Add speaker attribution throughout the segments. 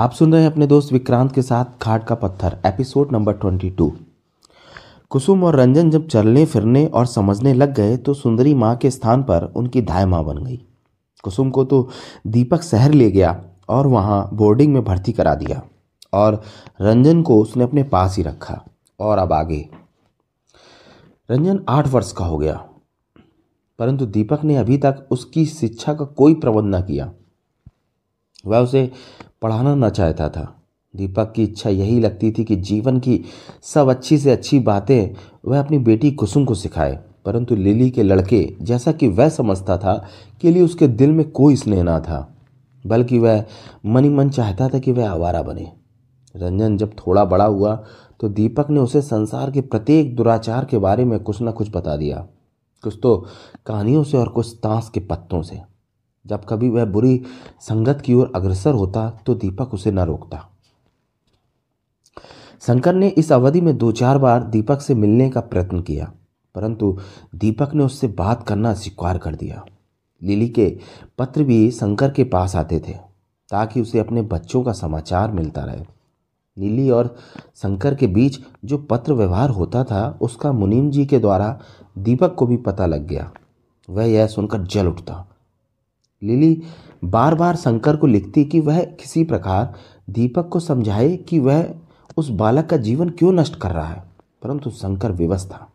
Speaker 1: आप सुन रहे हैं अपने दोस्त विक्रांत के साथ घाट का पत्थर, episode number twenty two. Kusum और रंजन जब चलने, फिरने और समझने लग गए तो सुंदरी माँ के स्थान पर उनकी धाय माँ बन गई। कुसुम को तो दीपक शहर ले गया और वहाँ बोर्डिंग में भर्ती करा दिया और रंजन को उसने अपने पास ही रखा और अब आगे। रंजन आठ वर्ष का हो गया, परंतु दीपक ने अभी तक उसकी शिक्षा का कोई प्रबंध न किया। वह उसे पढ़ाना न चाहता था। दीपक की इच्छा यही लगती थी कि जीवन की सब अच्छी से अच्छी बातें वह अपनी बेटी कुसुम को सिखाए। परंतु लिली के लड़के, जैसा कि वह समझता था, के लिए उसके दिल में कोई स्नेह ना था। बल्कि वह मनी मन चाहता था कि वह आवारा बने। रंजन जब थोड़ा बड़ा हुआ तो दीपक ने उसे संसार के प्रत्येक दुराचार के बारे में कुछ ना कुछ बता दिया। कुछ तो कहानियों से और कुछ ताश के पत्तों से। जब कभी वह बुरी संगत की ओर अग्रसर होता तो दीपक उसे न रोकता। शंकर ने इस अवधि में दो चार बार दीपक से मिलने का प्रयत्न किया, परंतु दीपक ने उससे बात करना स्वीकार कर दिया। लिली के पत्र भी शंकर के पास आते थे, ताकि उसे अपने बच्चों का समाचार मिलता रहे। लिली और शंकर के बीच जो पत्र व्यवहार होता था, उसका मुनीम जी के द्वारा दीपक को भी पता लग गया। वह यह सुनकर जल उठता। लिली बार बार शंकर को लिखती कि वह किसी प्रकार दीपक को समझाए कि वह उस बालक का जीवन क्यों नष्ट कर रहा है। परंतु शंकर विवश था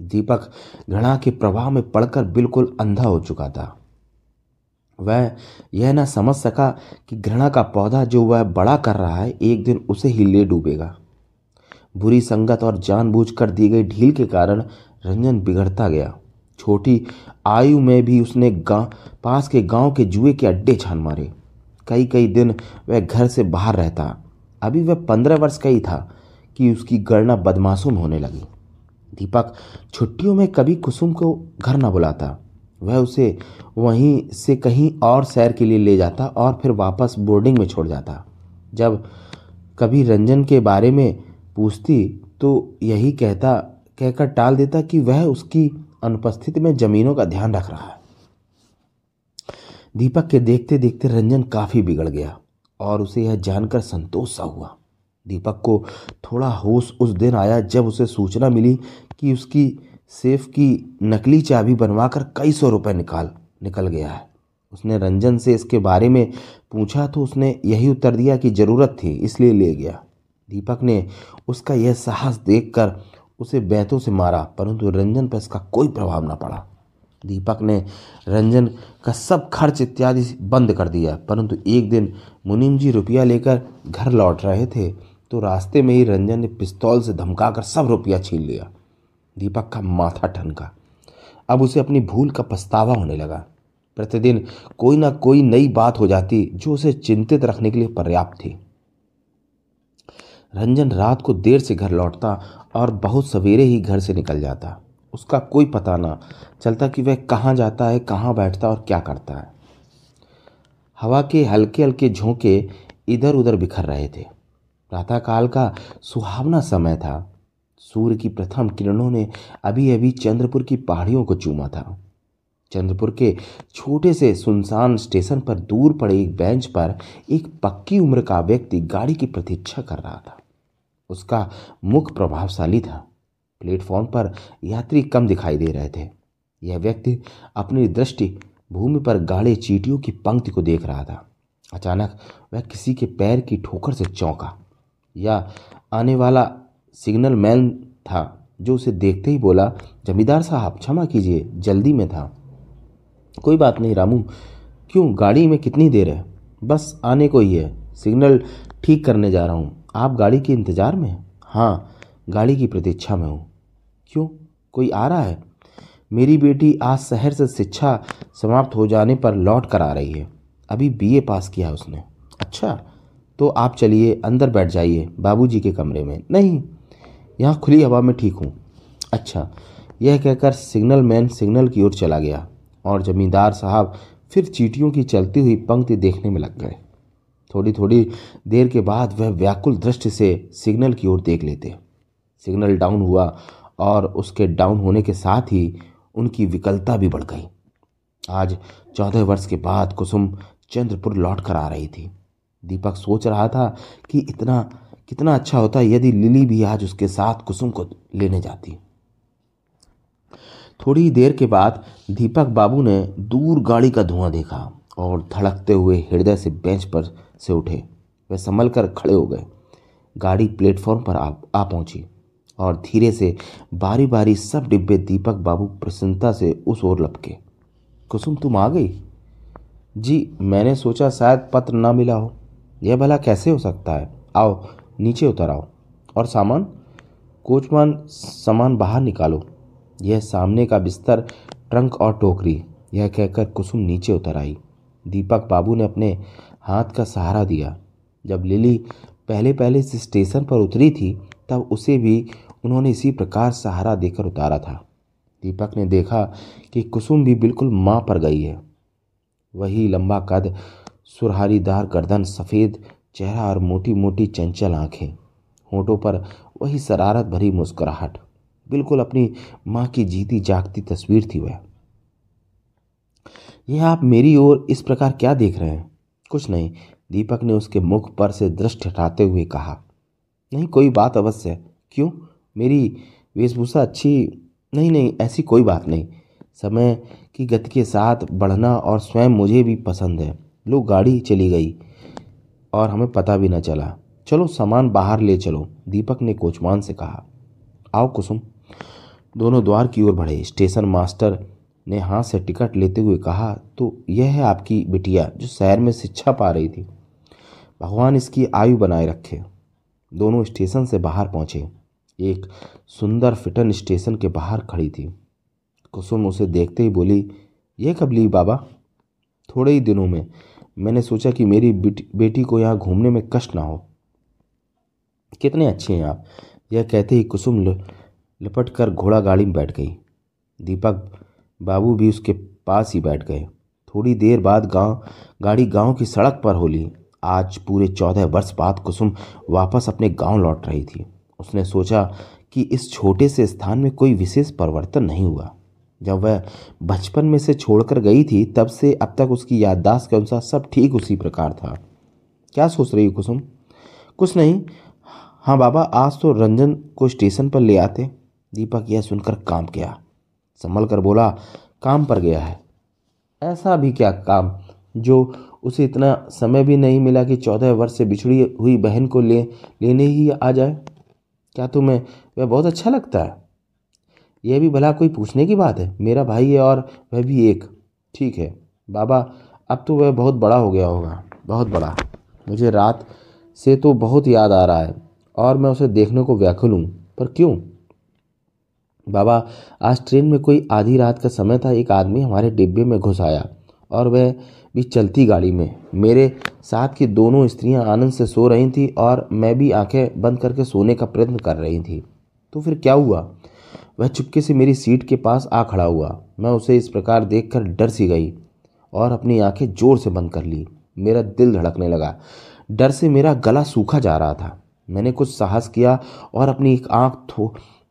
Speaker 1: दीपक घृणा के प्रवाह में पड़कर बिल्कुल अंधा हो चुका था। वह यह ना समझ सका कि घृणा का पौधा जो वह बड़ा कर रहा है, एक दिन उसे ही ले डूबेगा। बुरी संगत और जानबूझकर दी गई ढील के कारण रंजन बिगड़ता गया। छोटी आयु में भी उसने गाँव पास के गाँव के जुए के अड्डे छान मारे। कई कई दिन वह घर से बाहर रहता। अभी वह पंद्रह वर्ष का ही था कि उसकी गणना बदमाशों में होने लगी। दीपक छुट्टियों में कभी कुसुम को घर न बुलाता। वह उसे वहीं से कहीं और सैर के लिए ले जाता और फिर वापस बोर्डिंग में छोड़ जाता। जब कभी रंजन के बारे में पूछती तो यही कहता, कहकर टाल देता कि वह उसकी अनुपस्थिति में जमीनों का ध्यान रख रहा है। दीपक के देखते देखते रंजन काफ़ी बिगड़ गया और उसे यह जानकर संतोष सा हुआ। दीपक को थोड़ा होश उस दिन आया जब उसे सूचना मिली कि उसकी सेफ़ की नकली चाबी बनवाकर कई सौ रुपए निकाल, निकल गया है। उसने रंजन से इसके बारे में पूछा तो उसने यही उत्तर दिया कि ज़रूरत थी, इसलिए ले गया। दीपक ने उसका यह साहस देखकर उसे बैतों से मारा, परंतु रंजन पर इसका कोई प्रभाव न पड़ा। दीपक ने रंजन का सब खर्च इत्यादि बंद कर दिया, परंतु एक दिन मुनीम जी रुपया लेकर घर लौट रहे थे तो रास्ते में ही रंजन ने पिस्तौल से धमकाकर सब रुपया छीन लिया। दीपक का माथा ठनका। अब उसे अपनी भूल का पछतावा होने लगा। प्रतिदिन कोई ना कोई नई बात हो जाती, जो उसे चिंतित रखने के लिए पर्याप्त थी। रंजन रात को देर से घर लौटता और बहुत सवेरे ही घर से निकल जाता। उसका कोई पता ना चलता कि वह कहाँ जाता है, कहाँ बैठता और क्या करता है। हवा के हल्के हल्के झोंके इधर उधर बिखर रहे थे। प्रातःकाल का सुहावना समय था। सूर्य की प्रथम किरणों ने अभी अभी चंद्रपुर की पहाड़ियों को चूमा था। चंद्रपुर के छोटे से सुनसान स्टेशन पर दूर पड़े एक बेंच पर एक पक्की उम्र का व्यक्ति गाड़ी की प्रतीक्षा कर रहा था। उसका मुख प्रभावशाली था। प्लेटफॉर्म पर यात्री कम दिखाई दे रहे थे। यह व्यक्ति अपनी दृष्टि भूमि पर गाढ़े चीटियों की पंक्ति को देख रहा था। अचानक वह किसी के पैर की ठोकर से चौंका। या आने वाला सिग्नल मैन था, जो उसे देखते ही बोला, जमींदार साहब, क्षमा कीजिए, जल्दी में था। कोई बात नहीं, रामू, क्यों गाड़ी में कितनी देर है? बस आने को ही है। सिग्नल ठीक करने जा रहा हूँ। आप गाड़ी के इंतज़ार में हाँ? गाड़ी की प्रतीक्षा में हूँ। क्यों? कोई आ रहा है? मेरी बेटी आज शहर से शिक्षा समाप्त हो जाने पर लौट कर आ रही है। अभी बीए पास किया है उसने। अच्छा तो आप चलिए अंदर बैठ जाइए बाबूजी के कमरे में। नहीं, यहाँ खुली हवा में ठीक हूँ। अच्छा यह कहकर सिग्नल मैन सिग्नल की ओर चला गया और जमींदार साहब फिर चीटियों की चलती हुई पंक्ति देखने में लग गए। थोड़ी थोड़ी देर के बाद वह व्याकुल दृष्टि से सिग्नल की ओर देख लेते। सिग्नल डाउन हुआ और उसके डाउन होने के साथ ही उनकी विकलता भी बढ़ गई। आज चौदह वर्ष के बाद कुसुम चंद्रपुर लौट कर आ रही थी। दीपक सोच रहा था कि इतना, कितना अच्छा होता यदि लिली भी आज उसके साथ कुसुम को लेने जाती। थोड़ी देर के बाद दीपक बाबू ने दूर गाड़ी का धुआँ देखा। और धड़कते हुए हृदय से बेंच पर से उठे। वे संभल कर खड़े हो गए। गाड़ी प्लेटफॉर्म पर आ, आ पहुँची और धीरे से बारी बारी सब डिब्बे दीपक बाबू प्रसन्नता से उस ओर लपके। कुसुम तुम आ गई? जी मैंने सोचा शायद पत्र ना मिला हो। यह भला कैसे हो सकता है? आओ नीचे उतर आओ। और सामान? कोचमान सामान बाहर निकालो। यह सामने का बिस्तर ट्रंक और टोकरी। यह कहकर कुसुम नीचे उतर आई। दीपक बाबू ने अपने हाथ का सहारा दिया। जब लिली पहले पहले इस स्टेशन पर उतरी थी, तब उसे भी उन्होंने इसी प्रकार सहारा देकर उतारा था। दीपक ने देखा कि कुसुम भी बिल्कुल माँ पर गई है। वही लंबा कद सुरहारीदार गर्दन, सफ़ेद चेहरा और मोटी मोटी चंचल आँखें। होठों पर वही शरारत भरी मुस्कुराहट। बिल्कुल अपनी माँ की जीती जागती तस्वीर थी वह। यह आप मेरी ओर इस प्रकार क्या देख रहे हैं? कुछ नहीं। दीपक ने उसके मुख पर से दृष्टि हटाते हुए कहा, नहीं, कोई बात अवश्य। क्यों? मेरी वेशभूषा अच्छी नहीं नहीं, ऐसी कोई बात नहीं। समय की गति के साथ बढ़ना और स्वयं मुझे भी पसंद है। लो, गाड़ी चली गई और हमें पता भी न चला। चलो, सामान बाहर ले चलो, दीपक ने कोचमान से कहा। आओ, कुसुम। दोनों द्वार की ओर बढ़े। स्टेशन मास्टर ने हाथ से टिकट लेते हुए कहा तो यह है आपकी बिटिया जो शहर में शिक्षा पा रही थी। भगवान इसकी आयु बनाए रखे। दोनों स्टेशन से बाहर पहुँचे। एक सुंदर फिटन स्टेशन के बाहर खड़ी थी। कुसुम उसे देखते ही बोली यह कब ली बाबा? थोड़े ही दिनों में। मैंने सोचा कि मेरी बेटी को यहाँ घूमने में कष्ट ना हो। कितने अच्छे हैं आप। यह कहते ही कुसुम लपट कर घोड़ा गाड़ी में बैठ गई। दीपक बाबू भी उसके पास ही बैठ गए। थोड़ी देर बाद गाँव, गाड़ी गाँव की सड़क पर होली आज पूरे चौदह वर्ष बाद कुसुम वापस अपने गाँव लौट रही थी। उसने सोचा कि इस छोटे से स्थान में कोई विशेष परिवर्तन नहीं हुआ। जब वह बचपन में से छोड़कर गई थी, तब से अब तक उसकी याददाश्त के अनुसार सब ठीक उसी प्रकार था। क्या सोच रही कुसुम? कुछ नहीं। हाँ बाबा, आज तो रंजन को स्टेशन पर ले आते। दीपक यह सुनकर काम किया। संभल कर बोला, काम पर गया है। ऐसा भी क्या काम जो उसे इतना समय भी नहीं मिला कि चौदह वर्ष से बिछड़ी हुई बहन को ले, लेने ही आ जाए? क्या तुम्हें, वह बहुत अच्छा लगता है। यह भी भला कोई पूछने की बात है। मेरा भाई है और वह भी एक। ठीक है, बाबा, अब तो वह बहुत बड़ा हो गया होगा, बहुत बड़ा। मुझे रात से तो बहुत याद आ रहा है और मैं उसे देखने को व्याकुल हूँ। पर क्यों? बाबा, आज ट्रेन में कोई आधी रात का समय था, एक आदमी हमारे डिब्बे में घुस आया और वह भी चलती गाड़ी में। मेरे साथ की दोनों स्त्रियाँ आनंद से सो रही थीं और मैं भी आँखें बंद करके सोने का प्रयत्न कर रही थी। तो फिर क्या हुआ? वह चुपके से मेरी सीट के पास आ खड़ा हुआ। मैं उसे इस प्रकार देखकर डर सी गई और अपनी आँखें ज़ोर से बंद कर ली। मेरा दिल धड़कने लगा। डर से मेरा गला सूखा जा रहा था। मैंने कुछ साहस किया और अपनी एक आँख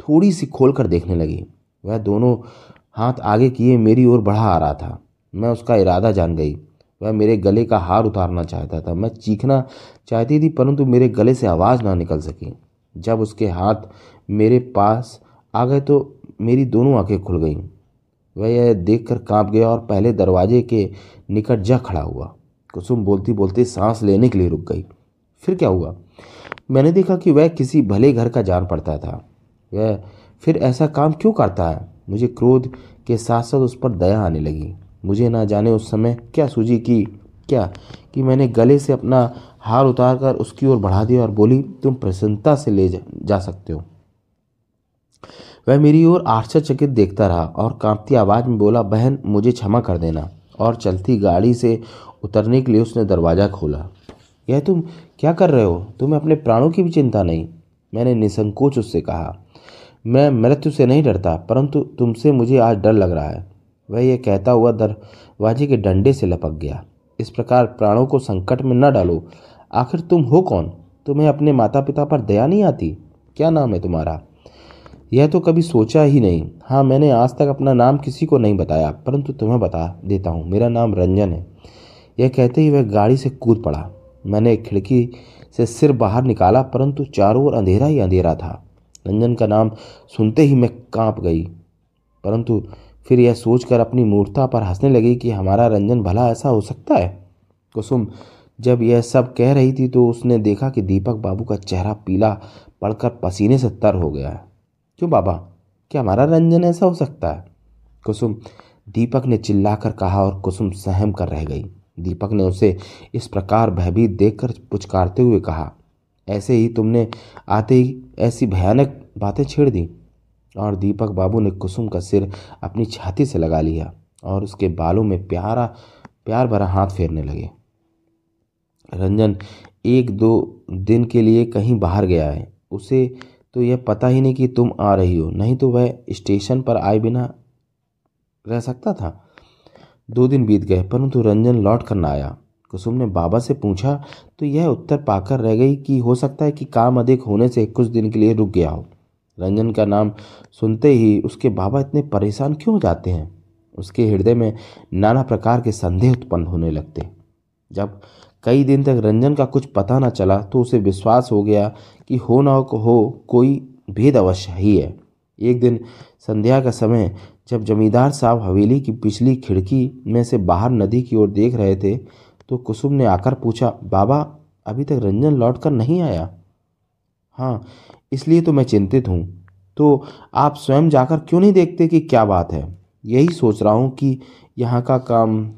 Speaker 1: थोड़ी सी खोल कर देखने लगी। वह दोनों हाथ आगे किए मेरी ओर बढ़ा आ रहा था। मैं उसका इरादा जान गई। वह मेरे गले का हार उतारना चाहता था। मैं चीखना चाहती थी, परंतु मेरे गले से आवाज़ ना निकल सकी। जब उसके हाथ मेरे पास आ गए तो मेरी दोनों आँखें खुल गईं। वह यह देखकर काँप गया और पहले दरवाजे के निकट जा खड़ा हुआ। कुसुम बोलती बोलती सांस लेने के लिए रुक गई। फिर क्या हुआ? मैंने देखा कि वह किसी भले घर का जान पड़ता था। वह फिर ऐसा काम क्यों करता है? मुझे क्रोध के साथ साथ उस पर दया आने लगी। मुझे ना जाने उस समय क्या सूझी कि क्या कि मैंने गले से अपना हार उतार कर उसकी ओर बढ़ा दिया और बोली तुम प्रसन्नता से ले जा, जा सकते हो। वह मेरी ओर आश्चर्यचकित देखता रहा और कांपती आवाज़ में बोला बहन मुझे क्षमा कर देना। और चलती गाड़ी से उतरने के लिए उसने दरवाज़ा खोला। यह तुम क्या कर रहे हो? तुम्हें अपने प्राणों की भी चिंता नहीं? मैंने निसंकोच उससे कहा। मैं मृत्यु से नहीं डरता, परंतु तुमसे मुझे आज डर लग रहा है। वह यह कहता हुआ दरवाजे के डंडे से लपक गया। इस प्रकार प्राणों को संकट में न डालो। आखिर तुम हो कौन? तुम्हें अपने माता पिता पर दया नहीं आती? क्या नाम है तुम्हारा? यह तो कभी सोचा ही नहीं। हाँ मैंने आज तक अपना नाम किसी को नहीं बताया, परंतु तुम्हें बता देता हूँ, मेरा नाम रंजन है। यह कहते ही वह गाड़ी से कूद पड़ा। मैंने खिड़की से सिर बाहर निकाला, परंतु चारों ओर अंधेरा ही अंधेरा था। रंजन का नाम सुनते ही मैं काँप गई। परंतु फिर यह सोचकर अपनी मूर्ता पर हंसने लगी कि हमारा रंजन भला ऐसा हो सकता है? कुसुम, जब यह सब कह रही थी तो उसने देखा कि दीपक बाबू का चेहरा पीला पड़कर पसीने से तर हो गया है। क्यों बाबा? क्या हमारा रंजन ऐसा हो सकता है? कुसुम, दीपक ने चिल्लाकर कहा और कुसुम सहम कर रह गई। दीपक ने उसे इस प्रकार भयभीत देखकर पुचकारते हुए कहा ऐसे ही तुमने आते ही ऐसी भयानक बातें छेड़ दी। और दीपक बाबू ने कुसुम का सिर अपनी छाती से लगा लिया और उसके बालों में प्यारा, प्यार भरा हाथ फेरने लगे। रंजन एक दो दिन के लिए कहीं बाहर गया है। उसे तो यह पता ही नहीं कि तुम आ रही हो, नहीं तो वह स्टेशन पर आए बिना रह सकता था। दो दिन बीत गए, परंतु रंजन लौट कर ना आया। कुसुम ने बाबा से पूछा तो यह उत्तर पाकर रह गई कि हो सकता है कि काम अधिक होने से कुछ दिन के लिए रुक गया हो। रंजन का नाम सुनते ही उसके बाबा इतने परेशान क्यों हो जाते हैं? उसके हृदय में नाना प्रकार के संदेह उत्पन्न होने लगते। जब कई दिन तक रंजन का कुछ पता न चला तो उसे विश्वास हो गया कि हो न हो कोई भेद अवश्य ही है। एक दिन संध्या का समय, जब जमींदार साहब हवेली की पिछली खिड़की में से बाहर नदी की ओर देख रहे थे तो कुसुम ने आकर पूछा, बाबा, अभी तक रंजन लौट कर नहीं आया? हाँ इसलिए तो मैं चिंतित हूँ। तो आप स्वयं जाकर क्यों नहीं देखते कि क्या बात है? यही सोच रहा हूँ कि यहाँ का काम,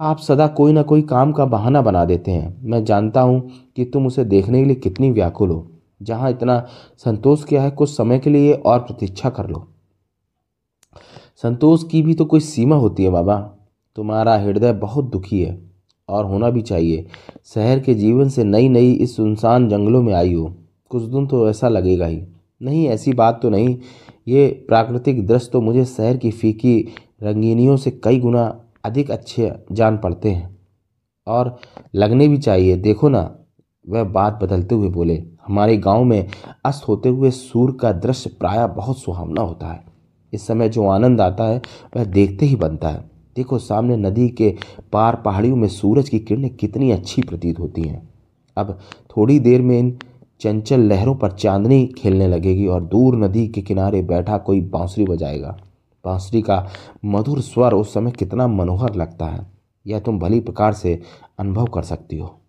Speaker 1: आप सदा कोई ना कोई काम का बहाना बना देते हैं। मैं जानता हूँ कि तुम उसे देखने के लिए कितनी व्याकुल हो। जहाँ इतना संतोष किया है, कुछ समय के लिए और प्रतीक्षा कर लो। संतोष की भी तो कोई सीमा होती है, बाबा। तुम्हारा हृदय बहुत दुखी है। और होना भी चाहिए। शहर के जीवन से नई नई इस सुनसान जंगलों में आई हो। कुछ दिन तो ऐसा लगेगा ही। नहीं, ऐसी बात तो नहीं। ये प्राकृतिक दृश्य तो मुझे शहर की फीकी रंगीनियों से कई गुना अधिक अच्छे जान पड़ते हैं। और लगने भी चाहिए। देखो ना, वह बात बदलते हुए बोले, हमारे गाँव में अस्त होते हुए सूर्य का दृश्य प्रायः बहुत सुहावना होता है। इस समय जो आनंद आता है, वह देखते ही बनता है। देखो सामने नदी के पार पहाड़ियों में सूरज की किरणें कितनी अच्छी प्रतीत होती हैं। अब थोड़ी देर में इन चंचल लहरों पर चांदनी खेलने लगेगी और दूर नदी के किनारे बैठा कोई बांसुरी बजाएगा। बांसुरी का मधुर स्वर उस समय कितना मनोहर लगता है। यह तुम भली प्रकार से अनुभव कर सकती हो।